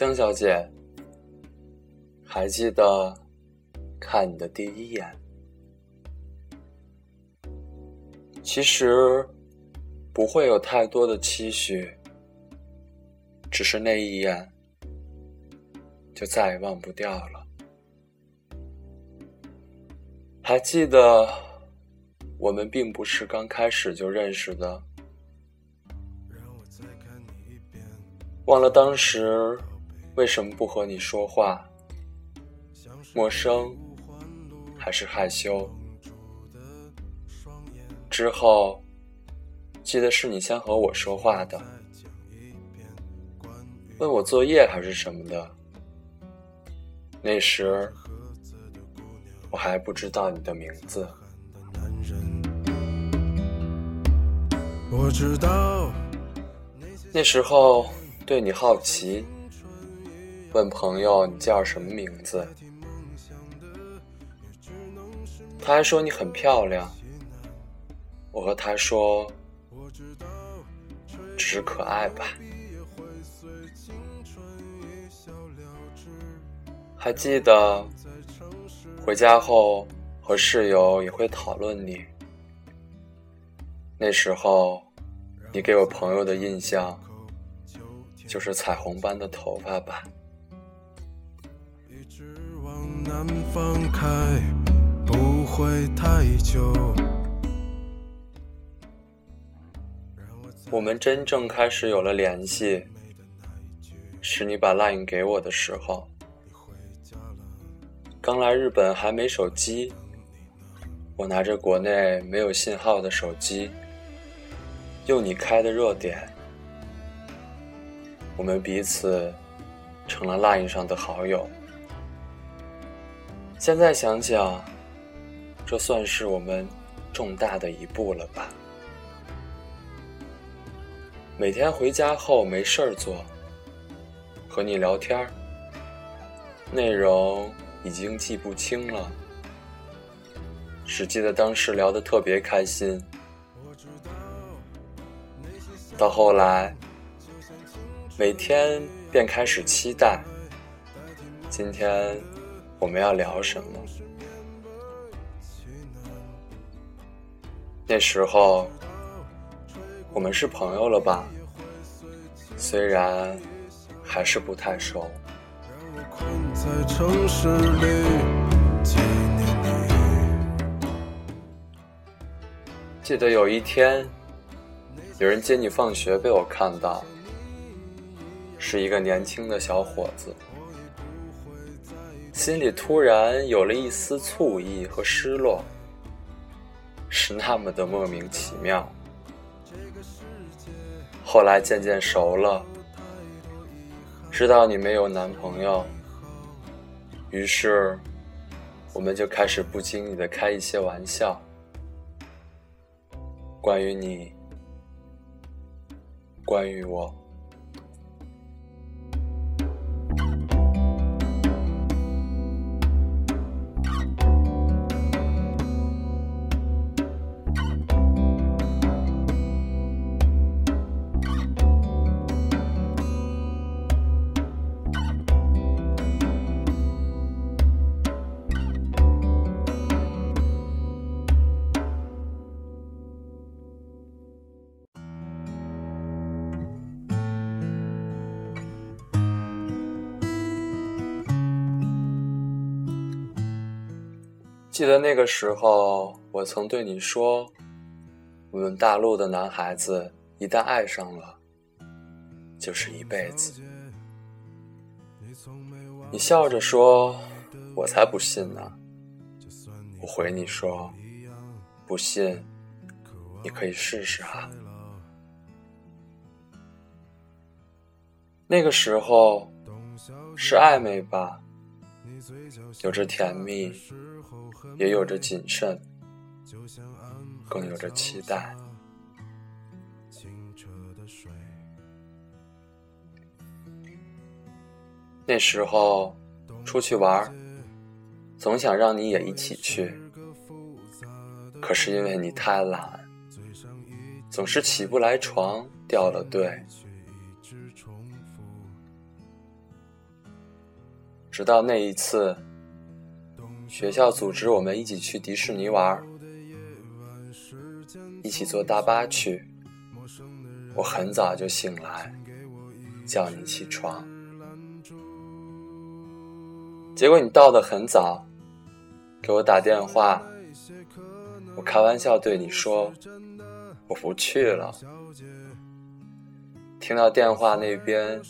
江小姐，还记得看你的第一眼？其实不会有太多的期许，只是那一眼就再也忘不掉了。还记得我们并不是刚开始就认识的，忘了当时。为什么不和你说话？陌生还是害羞？之后记得是你先和我说话的，问我作业还是什么的。那时我还不知道你的名字。我知道那时候对你好奇。问朋友你叫什么名字？他还说你很漂亮。我和他说，只是可爱吧。还记得回家后和室友也会讨论你。那时候，你给我朋友的印象就是彩虹般的头发吧。南方开不会太久。我们真正开始有了联系，是你把 LINE 给我的时候。刚来日本还没手机，我拿着国内没有信号的手机，用你开的热点，我们彼此成了 LINE 上的好友。现在想想，这算是我们重大的一步了吧？每天回家后没事儿做，和你聊天儿，内容已经记不清了，只记得当时聊得特别开心。到后来，每天便开始期待今天。我们要聊什么？那时候我们是朋友了吧？虽然还是不太熟。记得有一天，有人接你放学，被我看到，是一个年轻的小伙子。心里突然有了一丝醋意和失落，是那么的莫名其妙。后来渐渐熟了，知道你没有男朋友，于是我们就开始不经意的开一些玩笑，关于你，关于我。记得那个时候，我曾对你说：“我们大陆的男孩子一旦爱上了，就是一辈子。”你笑着说：“我才不信呢。”我回你说：“不信，你可以试试啊。”那个时候是暧昧吧，有着甜蜜。也有着谨慎，更有着期待。那时候出去玩，总想让你也一起去，可是因为你太懒，总是起不来床，掉了队。直到那一次，学校组织我们一起去迪士尼玩，一起坐大巴去。我很早就醒来，叫你起床，结果你到的很早，给我打电话。我开玩笑对你说：“我不去了。”听到电话那边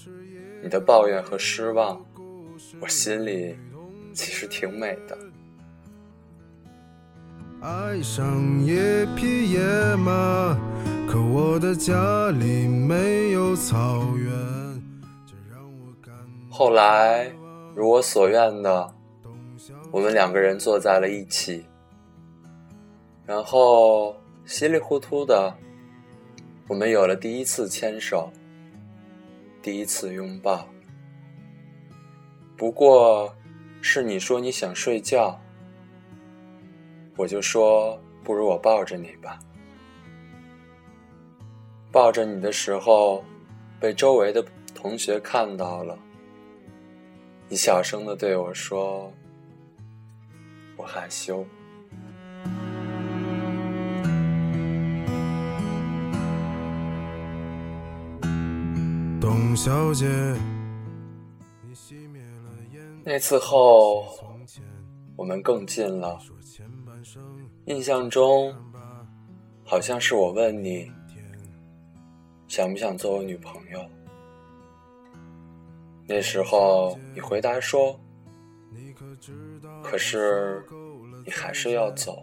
你的抱怨和失望，我心里其实挺美的。爱上一匹野马，可我的家里没有草原。后来，如我所愿的，我们两个人坐在了一起。然后稀里糊涂的，我们有了第一次牵手，第一次拥抱。不过，是你说你想睡觉，我就说不如我抱着你吧。抱着你的时候，被周围的同学看到了，你小声的对我说：“我害羞。”董小姐，那次后，我们更近了。印象中，好像是我问你，想不想做我女朋友？那时候你回答说，可是你还是要走，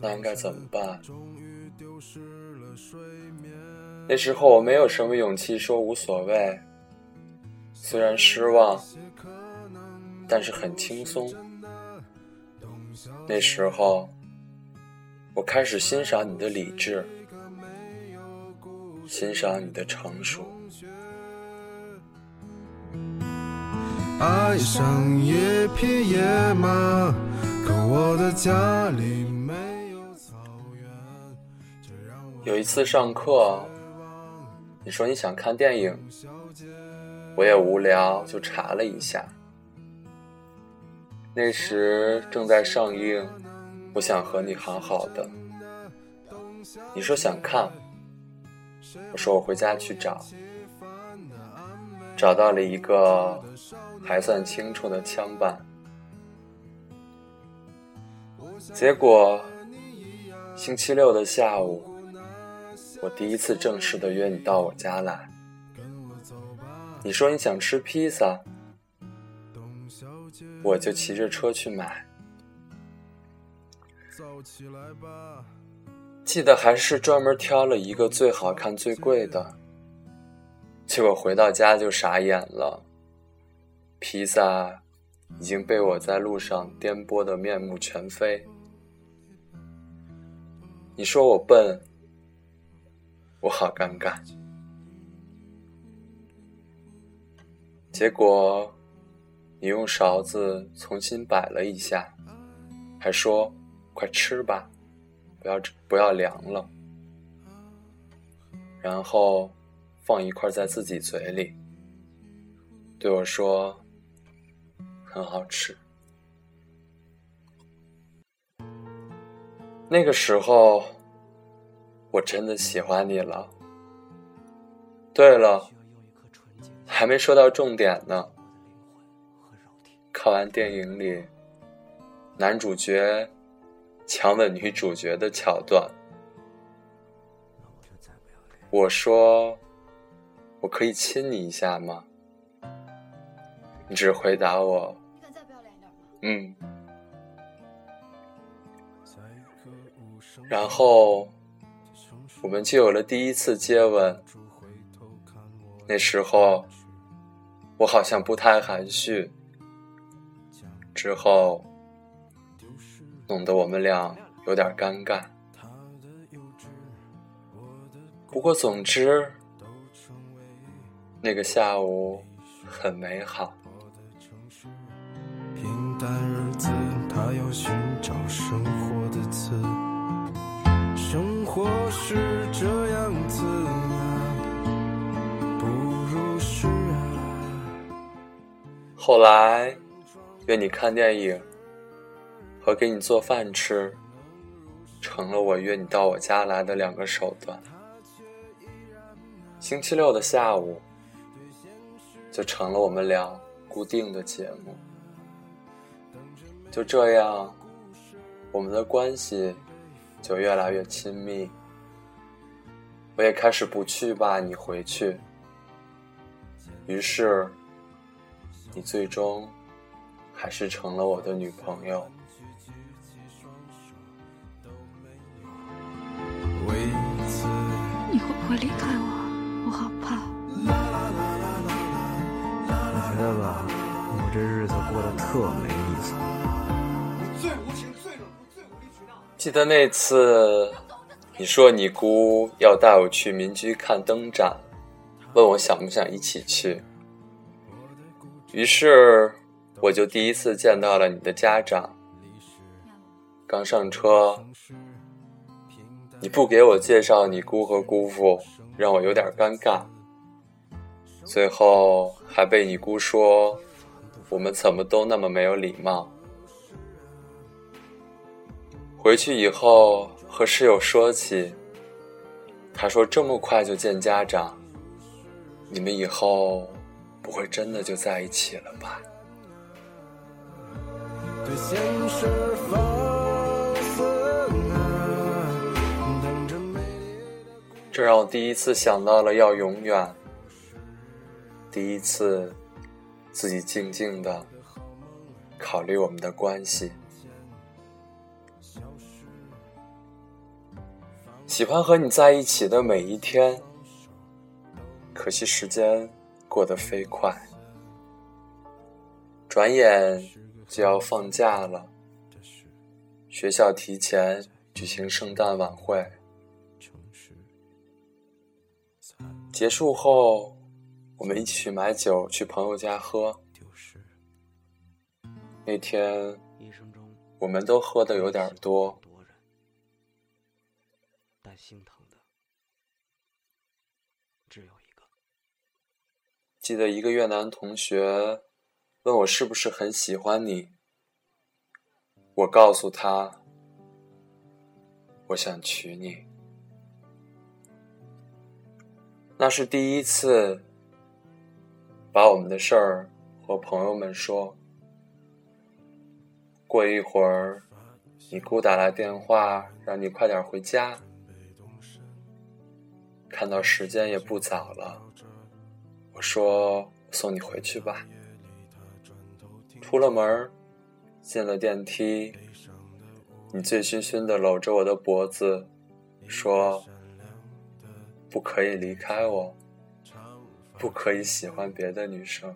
那应该怎么办？那时候我没有什么勇气说无所谓，虽然失望，但是很轻松。那时候，我开始欣赏你的理智，欣赏你的成熟。爱上一匹野马，可我的家里没有草原。有一次上课。你说你想看电影，我也无聊，就查了一下。那时正在上映，我想和你好好的。你说想看，我说我回家去找，找到了一个还算清楚的枪版。结果星期六的下午。我第一次正式的约你到我家来，你说你想吃披萨，我就骑着车去买。记得还是专门挑了一个最好看、最贵的，结果回到家就傻眼了，披萨已经被我在路上颠簸的面目全非。你说我笨。我好尴尬，结果你用勺子重新摆了一下，还说：“快吃吧，不要不要凉了。”然后放一块在自己嘴里，对我说：“很好吃。”那个时候。我真的喜欢你了。对了，还没说到重点呢。看完电影里男主角强吻女主角的桥段，我说：“我可以亲你一下吗？”你只回答我：“嗯。”然后。我们就有了第一次接吻。那时候，我好像不太含蓄。之后，弄得我们俩有点尴尬。不过，总之，那个下午很美好。平淡日子，他要寻后来，约你看电影和给你做饭吃，成了我约你到我家来的两个手段。星期六的下午，就成了我们俩固定的节目。就这样，我们的关系就越来越亲密。我也开始不去吧，你回去。于是。你最终还是成了我的女朋友。你会不会离开我？我好怕。我觉得吧，我这日子过得特没意思。记得那次，你说你姑要带我去民居看灯展，问我想不想一起去。于是，我就第一次见到了你的家长。刚上车，你不给我介绍你姑和姑父，让我有点尴尬。最后还被你姑说我们怎么都那么没有礼貌。回去以后和室友说起，他说这么快就见家长，你们以后。不会真的就在一起了吧？这让我第一次想到了要永远，第一次自己静静的考虑我们的关系。喜欢和你在一起的每一天，可惜时间。过得飞快，转眼就要放假了。学校提前举行圣诞晚会，结束后，我们一起去买酒，去朋友家喝。那天，我们都喝的有点多。但心疼记得一个越南同学问我是不是很喜欢你，我告诉他，我想娶你。那是第一次把我们的事儿和朋友们说。过一会儿，你姑打来电话，让你快点回家。看到时间也不早了。说：“送你回去吧。”出了门，进了电梯，你醉醺醺的搂着我的脖子，说：“不可以离开我，不可以喜欢别的女生。”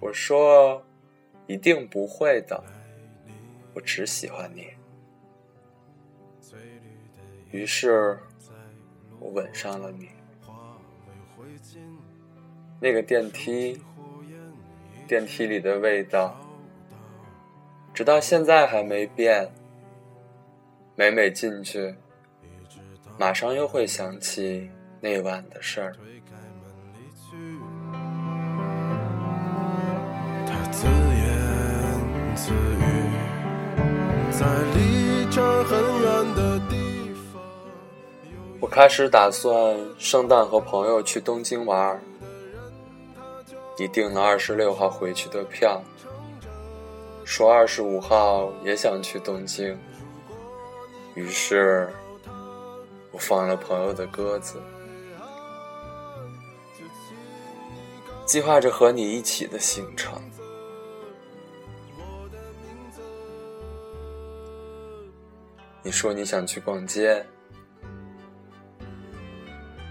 我说：“一定不会的，我只喜欢你。”于是，我吻上了你。那个电梯，电梯里的味道，直到现在还没变。每每进去，马上又会想起那晚的事儿。我开始打算圣诞和朋友去东京玩。你订了二十六号回去的票，说二十五号也想去东京，于是我放了朋友的鸽子，计划着和你一起的行程。你说你想去逛街，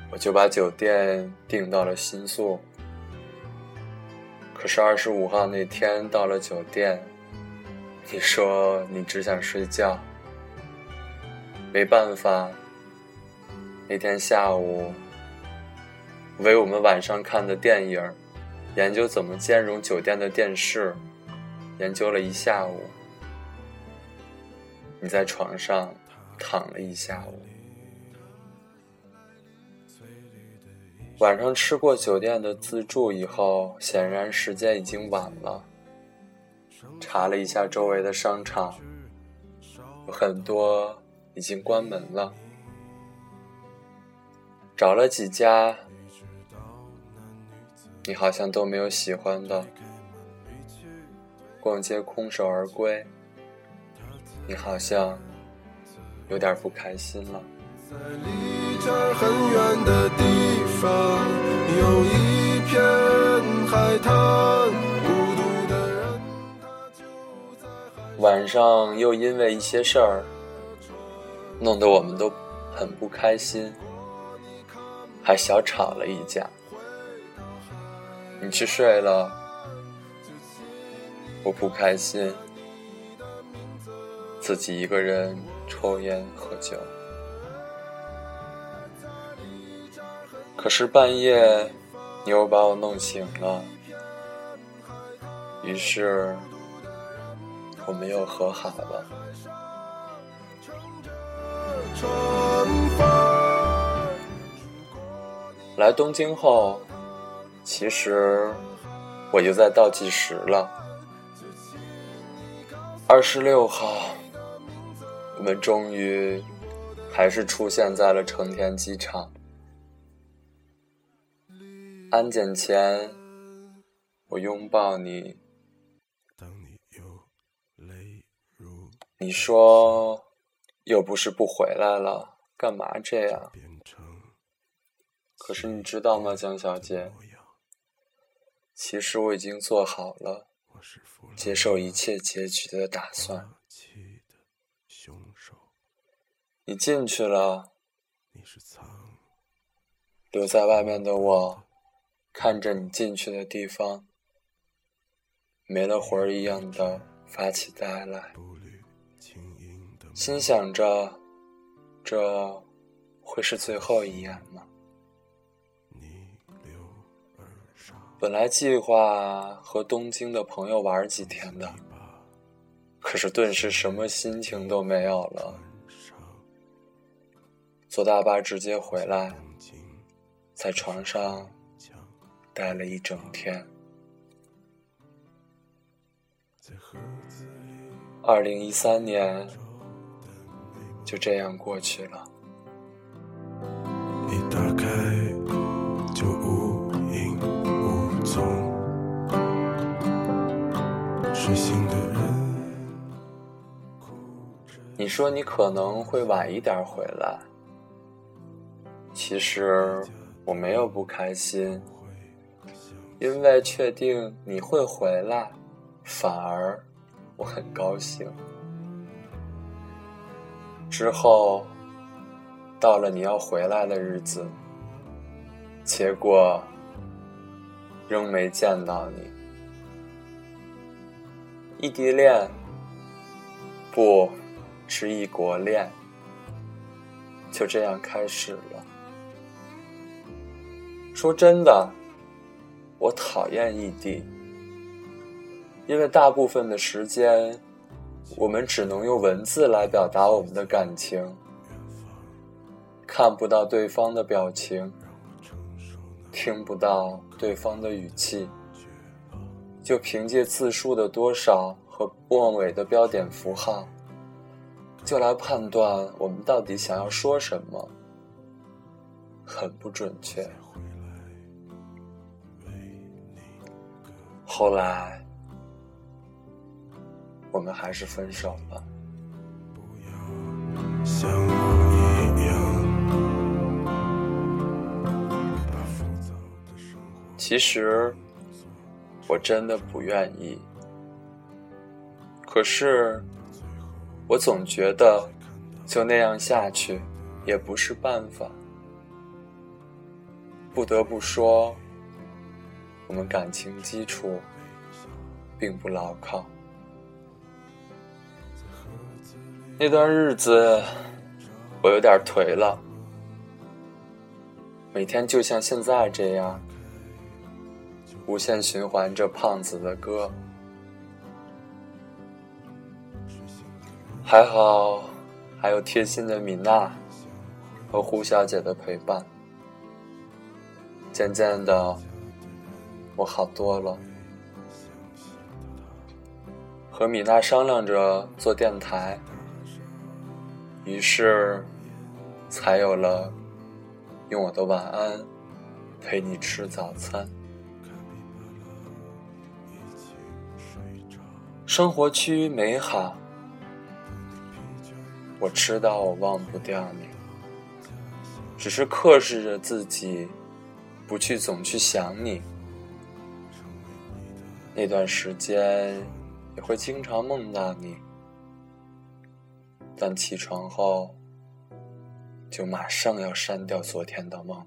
我就把酒店订到了新宿。可是二十五号那天到了酒店，你说你只想睡觉。没办法，那天下午为我们晚上看的电影，研究怎么兼容酒店的电视，研究了一下午。你在床上躺了一下午，晚上吃过酒店的自助以后，显然时间已经晚了。查了一下周围的商场，有很多已经关门了。找了几家，你好像都没有喜欢的。逛街空手而归，你好像有点不开心了。在离这儿很远的地方，有一片海滩，孤独的人他就在晚上又因为一些事儿，弄得我们都很不开心，还小吵了一架。你去睡了，我不开心，自己一个人抽烟喝酒。可是半夜，你又把我弄醒了，于是我们又和好了。来东京后，其实我就在倒计时了。二十六号，我们终于还是出现在了成田机场。安检前，我拥抱你。你说又不是不回来了，干嘛这样？可是你知道吗，江小姐？其实我已经做好了接受一切结局的打算。你进去了，留在外面的我。看着你进去的地方，没了魂儿一样的发起呆来，心想着，这会是最后一眼吗？本来计划和东京的朋友玩几天的，可是顿时什么心情都没有了，坐大巴直接回来，在床上。待了一整天。二零一三年就这样过去了。一打开就无影无踪，睡醒的人。你说你可能会晚一点回来，其实我没有不开心。因为确定你会回来，反而我很高兴。之后到了你要回来的日子，结果仍没见到你。异地恋不是异国恋，就这样开始了。说真的。我讨厌异地，因为大部分的时间，我们只能用文字来表达我们的感情，看不到对方的表情，听不到对方的语气，就凭借字数的多少和末尾的标点符号，就来判断我们到底想要说什么，很不准确。后来，我们还是分手了。其实，我真的不愿意。可是，我总觉得就那样下去也不是办法。不得不说。我们感情基础并不牢靠。那段日子，我有点颓了，每天就像现在这样，无限循环着胖子的歌。还好，还有贴心的米娜和胡小姐的陪伴。渐渐的，我好多了。和米娜商量着做电台，于是才有了用我的晚安陪你吃早餐。生活趋于美好，我知道我忘不掉你，只是克制着自己，不去总去想你。那段时间也会经常梦到你，但起床后就马上要删掉昨天的梦。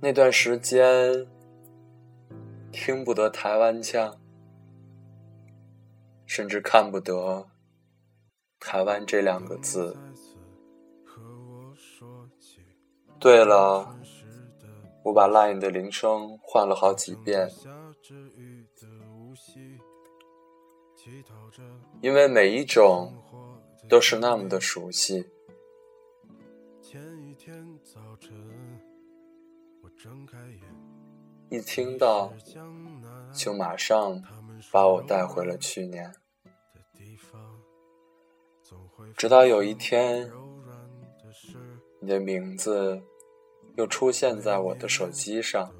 那段时间。听不得台湾腔，甚至看不得“台湾”这两个字。对了，我把 LINE 的铃声换了好几遍，因为每一种都是那么的熟悉。一听到，就马上把我带回了去年。直到有一天，你的名字又出现在我的手机上。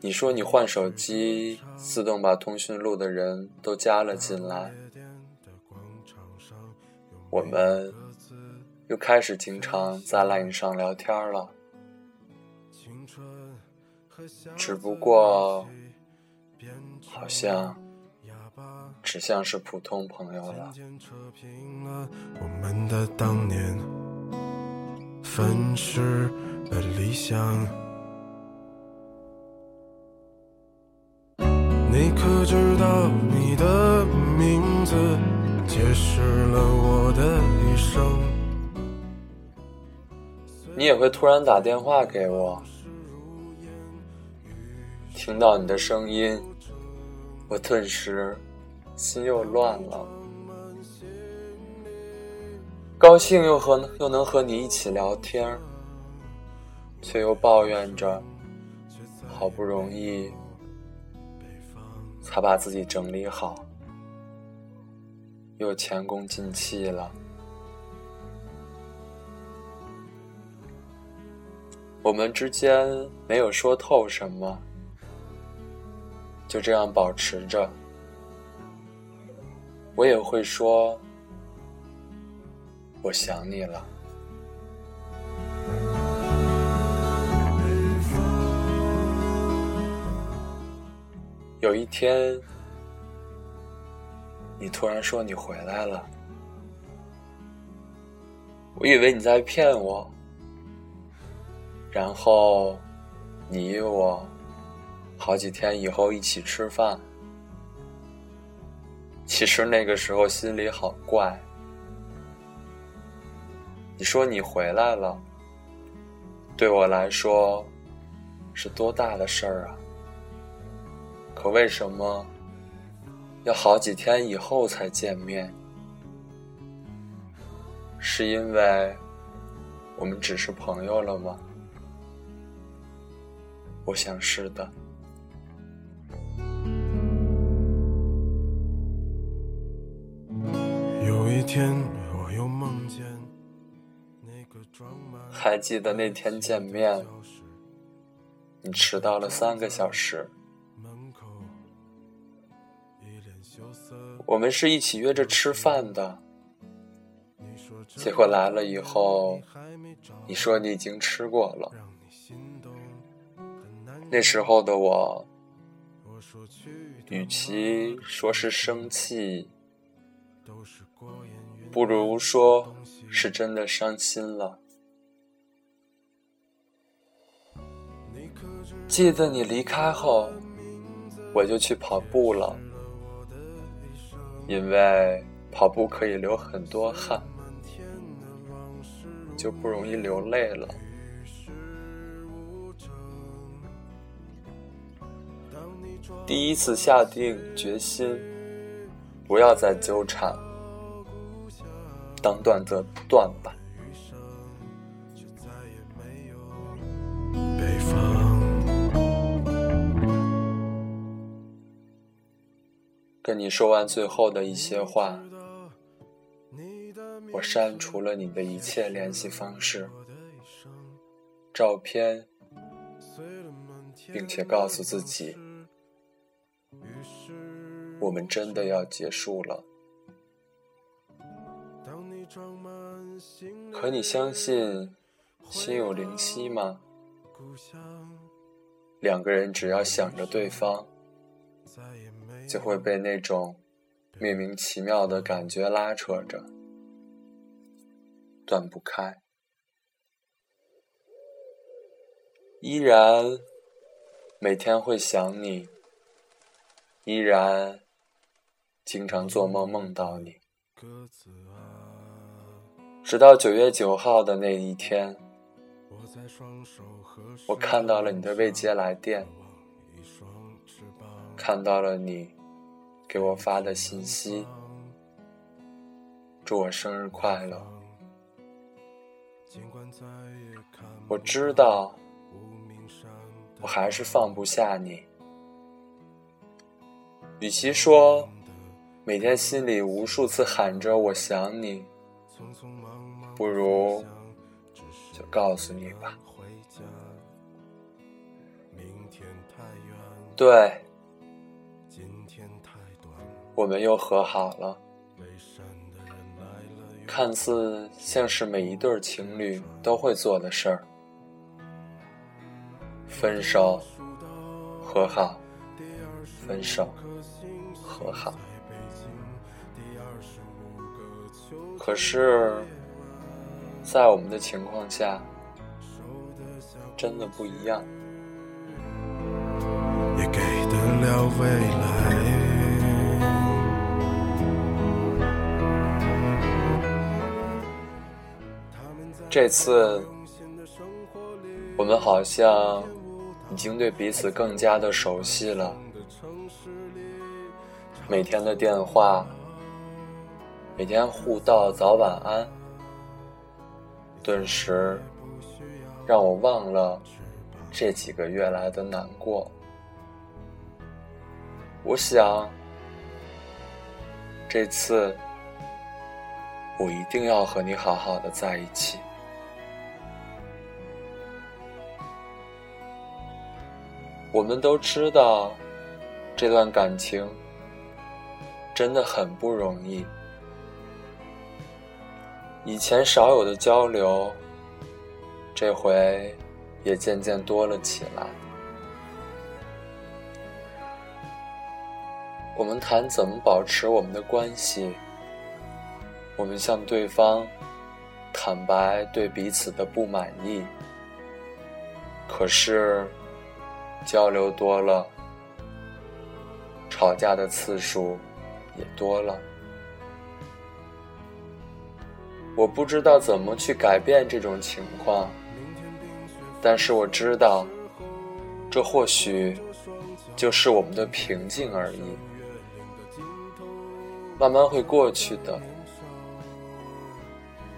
你说你换手机，自动把通讯录的人都加了进来。我们又开始经常在 LINE 上聊天了。只不过，好像只像是普通朋友了。我们的当年，粉饰了理想。你可知道，你的名字解释了我的一生。你也会突然打电话给我。听到你的声音，我顿时心又乱了。高兴又和又能和你一起聊天，却又抱怨着，好不容易才把自己整理好，又前功尽弃了。我们之间没有说透什么。就这样保持着，我也会说，我想你了。有一天，你突然说你回来了，我以为你在骗我，然后你我。好几天以后一起吃饭，其实那个时候心里好怪。你说你回来了，对我来说是多大的事儿啊！可为什么要好几天以后才见面？是因为我们只是朋友了吗？我想是的。有一天，我又梦见还记得那天见面，你迟到了三个小时。我们是一起约着吃饭的，结果来了以后，你说你已经吃过了。那时候的我，与其说是生气。不如说是真的伤心了。记得你离开后，我就去跑步了，因为跑步可以流很多汗，就不容易流泪了。第一次下定决心，不要再纠缠。当断则断吧。北方，跟你说完最后的一些话，我删除了你的一切联系方式、照片，并且告诉自己，我们真的要结束了。可你相信心有灵犀吗？两个人只要想着对方，就会被那种莫名其妙的感觉拉扯着，断不开。依然每天会想你，依然经常做梦梦到你。直到九月九号的那一天，我看到了你的未接来电，看到了你给我发的信息，祝我生日快乐。我知道，我还是放不下你。与其说每天心里无数次喊着我想你。不如就告诉你吧。对，我们又和好了。看似像是每一对情侣都会做的事儿：分手、和好、分手、和好。可是。在我们的情况下，真的不一样。也给得了未来。这次，我们好像已经对彼此更加的熟悉了。每天的电话，每天互道早晚安。顿时让我忘了这几个月来的难过。我想，这次我一定要和你好好的在一起。我们都知道，这段感情真的很不容易。以前少有的交流，这回也渐渐多了起来。我们谈怎么保持我们的关系，我们向对方坦白对彼此的不满意。可是交流多了，吵架的次数也多了。我不知道怎么去改变这种情况，但是我知道，这或许就是我们的平静而已，慢慢会过去的。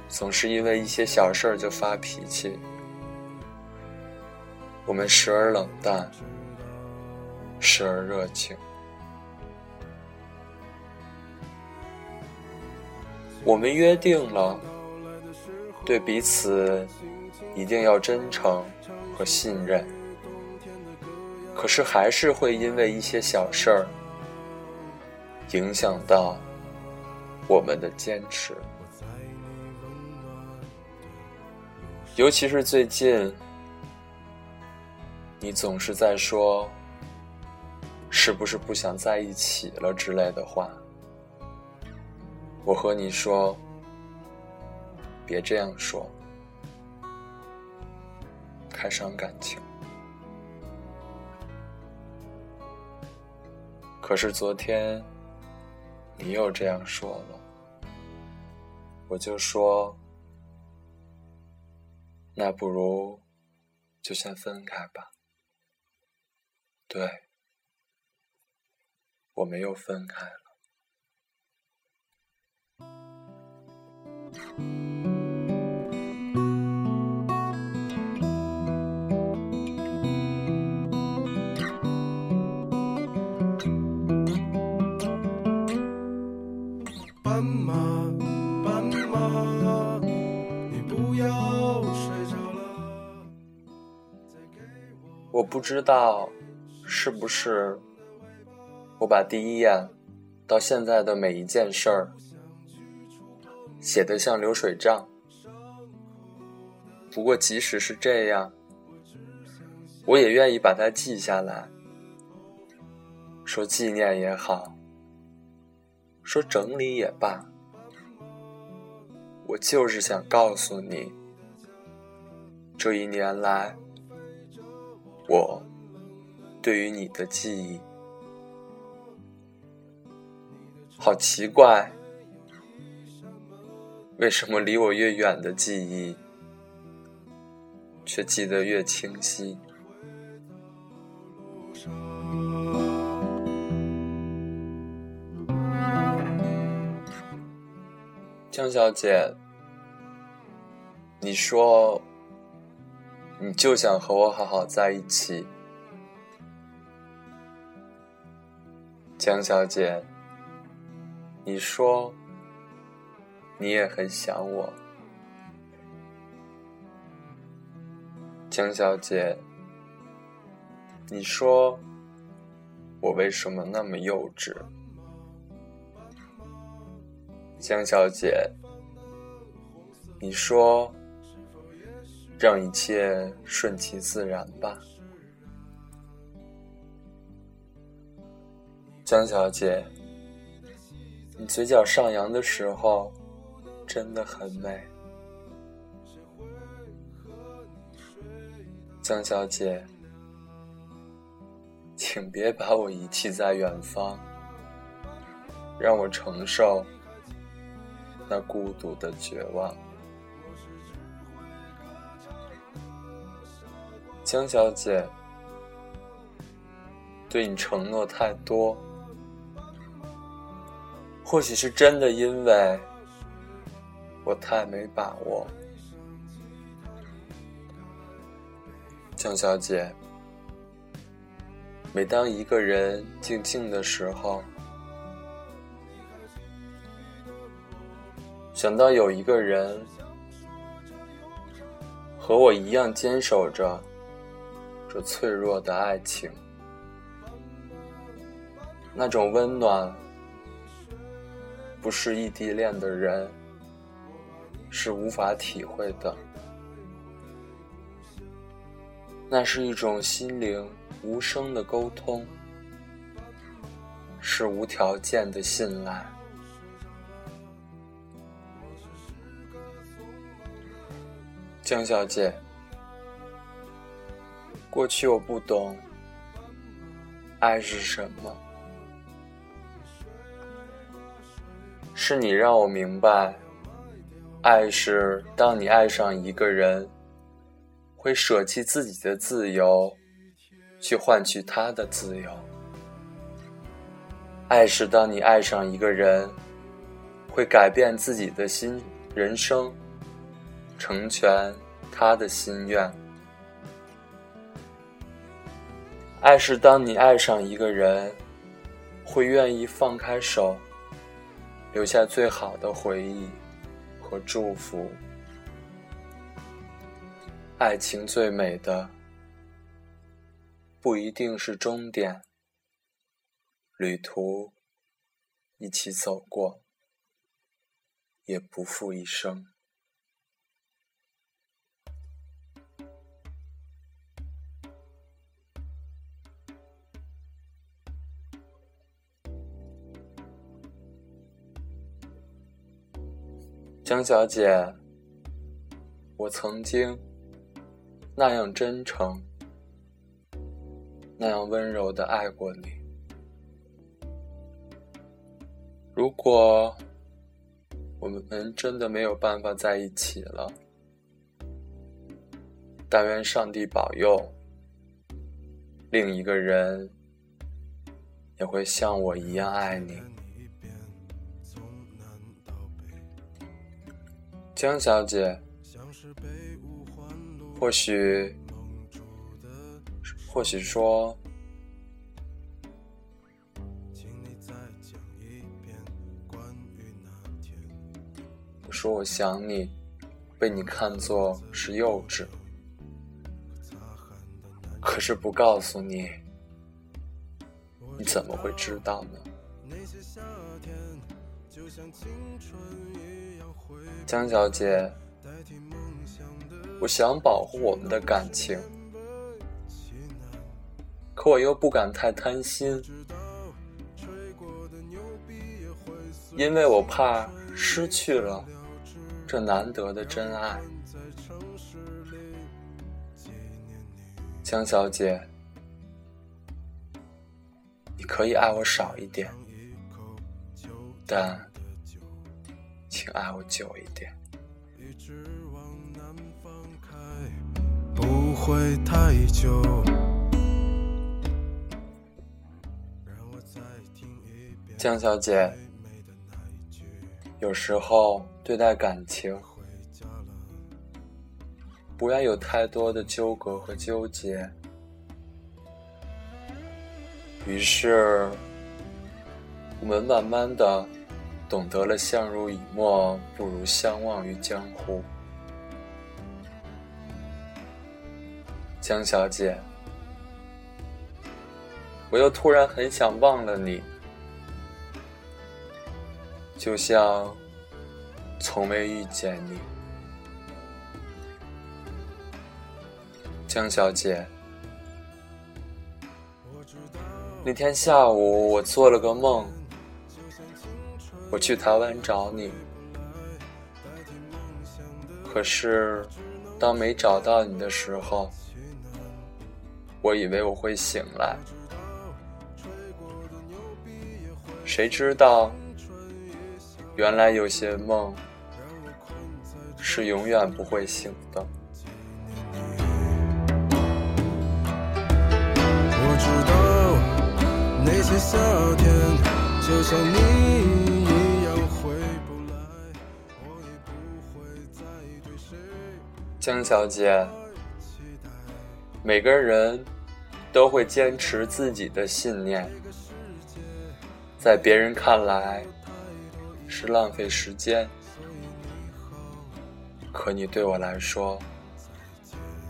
总是因为一些小事儿就发脾气，我们时而冷淡，时而热情。我们约定了。对彼此一定要真诚和信任，可是还是会因为一些小事儿影响到我们的坚持。尤其是最近，你总是在说“是不是不想在一起了”之类的话，我和你说。别这样说，太伤感情。可是昨天你又这样说了，我就说，那不如就先分开吧。对，我们又分开。斑马，斑马，你不要睡着了。我不知道是不是我把第一眼到现在的每一件事儿写得像流水账。不过即使是这样，我也愿意把它记下来，说纪念也好，说整理也罢，我就是想告诉你，这一年来。我对于你的记忆，好奇怪，为什么离我越远的记忆，却记得越清晰？江小姐，你说。你就想和我好好在一起，江小姐。你说你也很想我，江小姐。你说我为什么那么幼稚，江小姐？你说。让一切顺其自然吧，江小姐。你嘴角上扬的时候，真的很美，江小姐。请别把我遗弃在远方，让我承受那孤独的绝望。江小姐，对你承诺太多，或许是真的，因为我太没把握。江小姐，每当一个人静静的时候，想到有一个人和我一样坚守着。这脆弱的爱情，那种温暖，不是异地恋的人是无法体会的。那是一种心灵无声的沟通，是无条件的信赖。江小姐。过去我不懂爱是什么，是你让我明白，爱是当你爱上一个人，会舍弃自己的自由，去换取他的自由；爱是当你爱上一个人，会改变自己的心人生，成全他的心愿。爱是当你爱上一个人，会愿意放开手，留下最好的回忆和祝福。爱情最美的，不一定是终点，旅途一起走过，也不负一生。江小姐，我曾经那样真诚、那样温柔的爱过你。如果我们真的没有办法在一起了，但愿上帝保佑，另一个人也会像我一样爱你。江小姐，或许，或许说，我说我想你，被你看作是幼稚，可是不告诉你，你怎么会知道呢？那些夏天就像青春一样江小姐，我想保护我们的感情，可我又不敢太贪心，因为我怕失去了这难得的真爱。江小姐，你可以爱我少一点，但。请爱我久一点。不会太久。江小姐，有时候对待感情，不要有太多的纠葛和纠结。于是，我们慢慢的。懂得了相濡以沫不如相忘于江湖，江小姐，我又突然很想忘了你，就像从未遇见你，江小姐。那天下午，我做了个梦。我去台湾找你，可是当没找到你的时候，我以为我会醒来，谁知道，原来有些梦是永远不会醒的。我知道那些夏天，就像你。江小姐，每个人都会坚持自己的信念，在别人看来是浪费时间，可你对我来说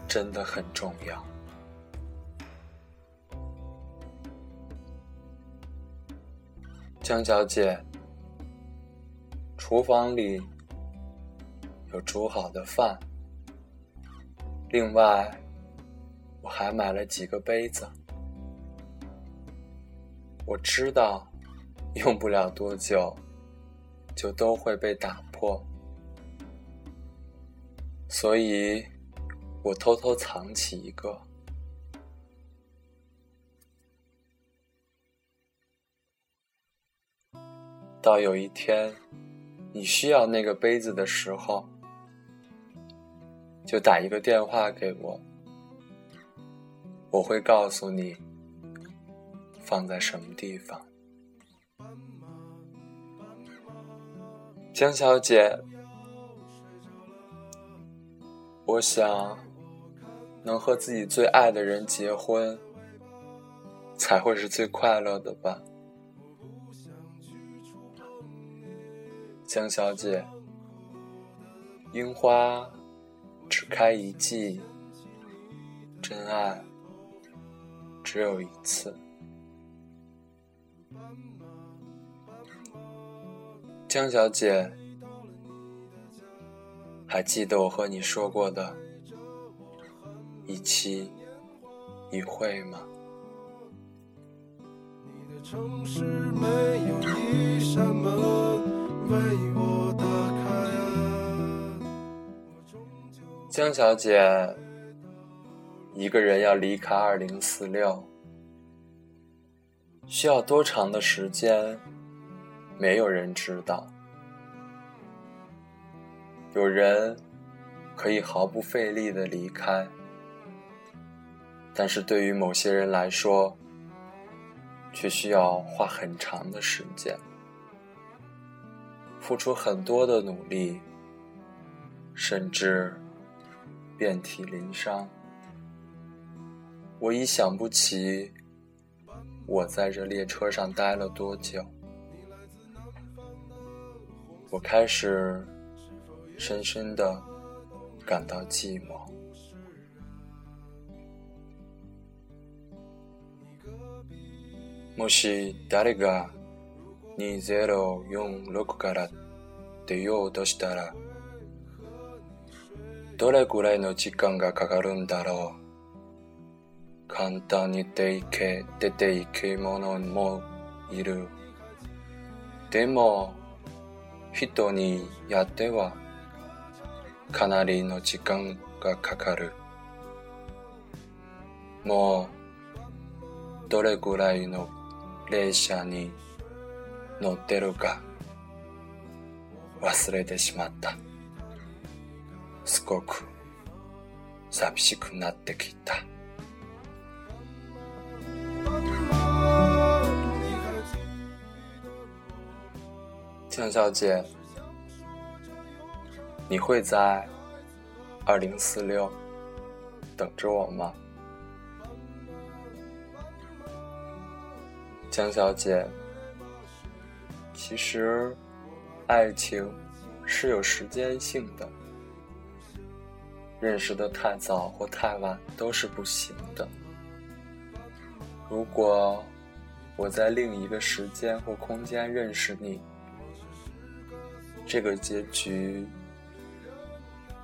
真的很重要。江小姐，厨房里有煮好的饭。另外，我还买了几个杯子。我知道，用不了多久，就都会被打破，所以我偷偷藏起一个。到有一天，你需要那个杯子的时候。就打一个电话给我，我会告诉你放在什么地方。江小姐，我想能和自己最爱的人结婚，才会是最快乐的吧。江小姐，樱花。只开一季，真爱只有一次。江小姐，还记得我和你说过的一期一会吗？江小姐，一个人要离开二零四六，需要多长的时间？没有人知道。有人可以毫不费力的离开，但是对于某些人来说，却需要花很长的时间，付出很多的努力。甚至遍体鳞伤。我已想不起我在这列车上待了多久。我开始深深的感到寂寞。もし誰が2046から出ようとしたら、 どれくらいの時間がかかるんだろう。簡単に出ていけ、出ていく者もいる。でも、人にやっては、かなりの時間がかかる。もう、どれくらいの列車に乗ってるか忘れてしまった。すごく寂しくなってきた。江小姐，你会在二零四六等着我吗？江小姐，其实爱情是有时间性的， 认识的太早或太晚都是不行的。如果我在另一个时间或空间认识你，这个结局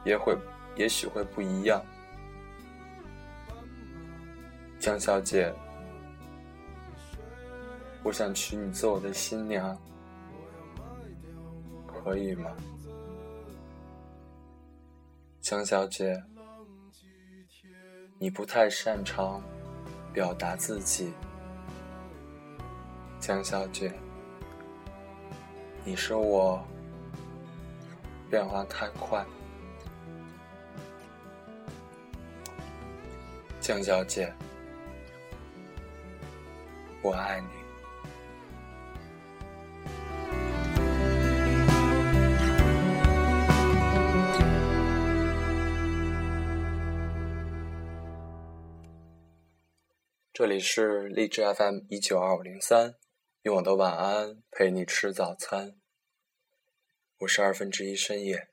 也会也许会不一样。江小姐。我想娶你做我的新娘，可以吗，江小姐？你不太擅长表达自己，江小姐，你说我变化太快，江小姐，我爱你。这里是荔枝 FM 一九二五零三，用我的晚安陪你吃早餐。我是二分之一深夜，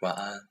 晚安。